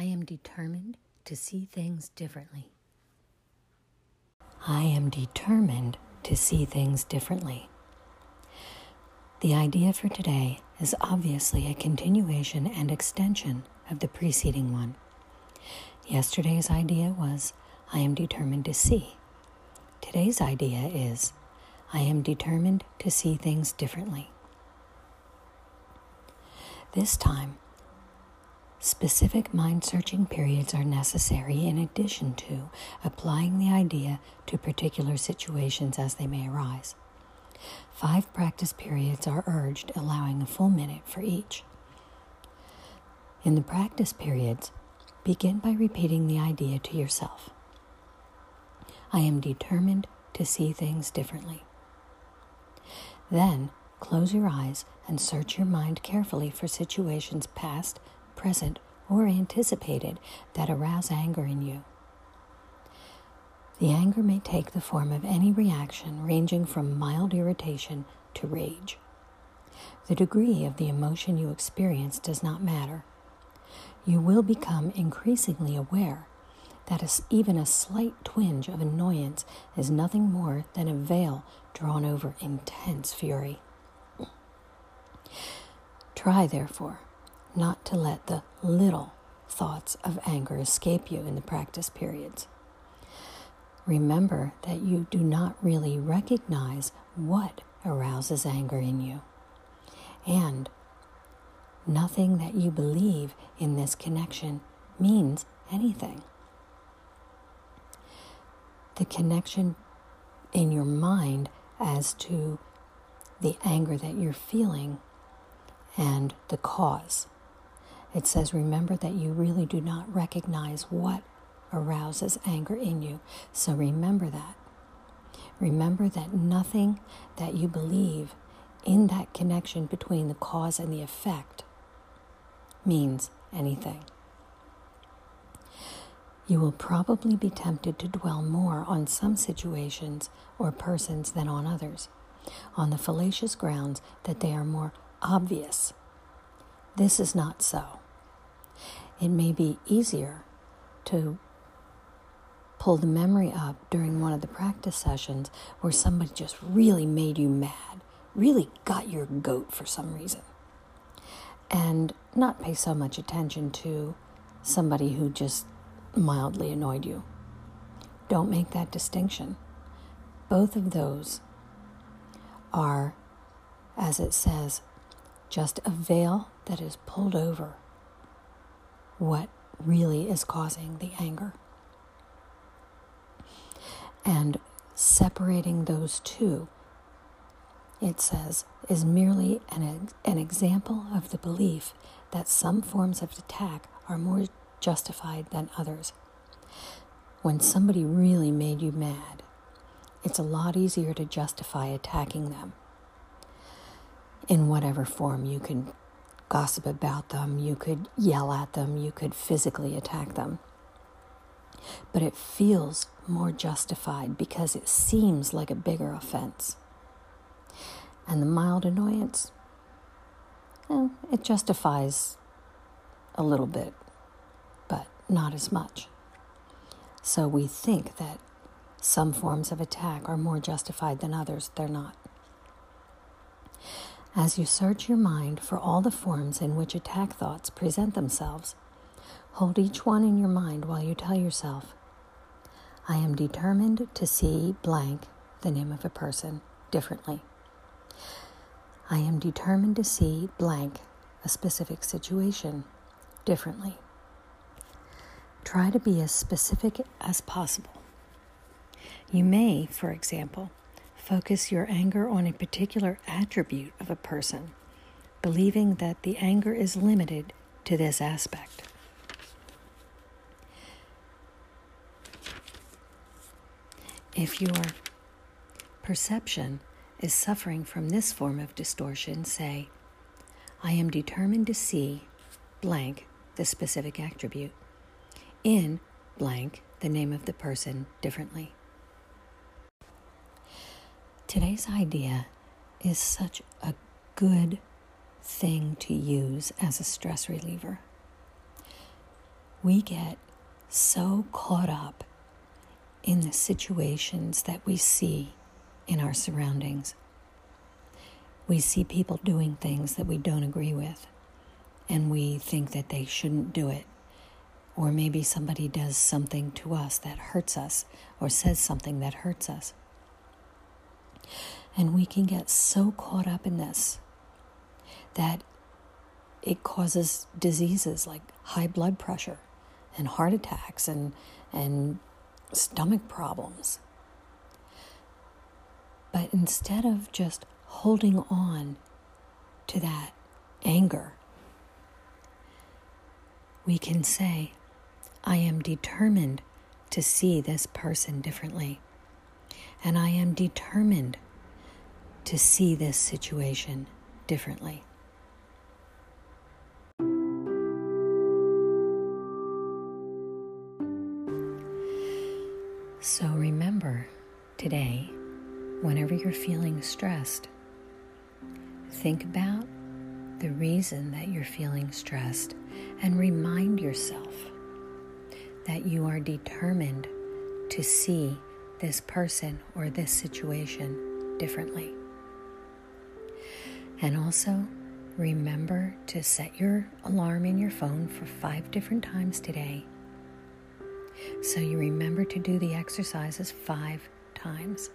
I am determined to see things differently. I am determined to see things differently. The idea for today is obviously a continuation and extension of the preceding one. Yesterday's idea was I am determined to see. Today's idea is I am determined to see things differently. This time, Specific mind searching periods are necessary in addition to applying the idea to particular situations as they may arise. Five practice periods are urged, allowing a full minute for each. In the practice periods, begin by repeating the idea to yourself I am determined to see things differently. Then, close your eyes and search your mind carefully for situations past, present, or anticipated that arouse anger in you. The anger may take the form of any reaction ranging from mild irritation to rage. The degree of the emotion you experience does not matter. You will become increasingly aware that even a slight twinge of annoyance is nothing more than a veil drawn over intense fury. Try, therefore, not to let the little thoughts of anger escape you in the practice periods. Remember that you do not really recognize what arouses anger in you. And nothing that you believe in this connection means anything. The connection in your mind as to the anger that you're feeling and the cause it says, Remember that you really do not recognize what arouses anger in you. So remember that. Remember that nothing that you believe in that connection between the cause and the effect means anything. You will probably be tempted to dwell more on some situations or persons than on others, on the fallacious grounds that they are more obvious. This is not so it may be easier to pull the memory up during one of the practice sessions where somebody just really made you mad, really got your goat for some reason, and not pay so much attention to somebody who just mildly annoyed you. Don't make that distinction. Both of those are, as it says, just a veil that is pulled over what really is causing the anger. And separating those two, it says, is merely an, an example of the belief that some forms of attack are more justified than others. When somebody really made you mad, it's a lot easier to justify attacking them in whatever form you can gossip about them, you could yell at them, you could physically attack them. but it feels more justified because it seems like a bigger offense. And the mild annoyance, well, it justifies a little bit, but not as much. So we think that some forms of attack are more justified than others. They're not. As you search your mind for all the forms in which attack thoughts present themselves, hold each one in your mind while you tell yourself, I am determined to see blank, the name of a person, differently. I am determined to see blank, a specific situation, differently. Try to be as specific as possible. You may, for example, Focus your anger on a particular attribute of a person, believing that the anger is limited to this aspect. If your perception is suffering from this form of distortion, say, I am determined to see blank, the specific attribute, in blank, the name of the person, differently. Today's idea is such a good thing to use as a stress reliever. We get so caught up in the situations that we see in our surroundings. We see people doing things that we don't agree with, and we think that they shouldn't do it. Or maybe somebody does something to us that hurts us, or says something that hurts us. And we can get so caught up in this that it causes diseases like high blood pressure and heart attacks and, and stomach problems. But instead of just holding on to that anger, we can say, I am determined to see this person differently. And I am determined to see this situation differently. So remember today, whenever you're feeling stressed, think about the reason that you're feeling stressed and remind yourself that you are determined to see this person or this situation differently. And also, remember to set your alarm in your phone for five different times today. So you remember to do the exercises five times,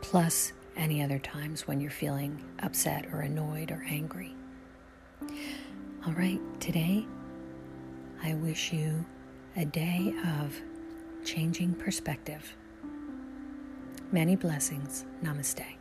plus any other times when you're feeling upset or annoyed or angry. All right, today I wish you a day of changing perspective. Many blessings. Namaste.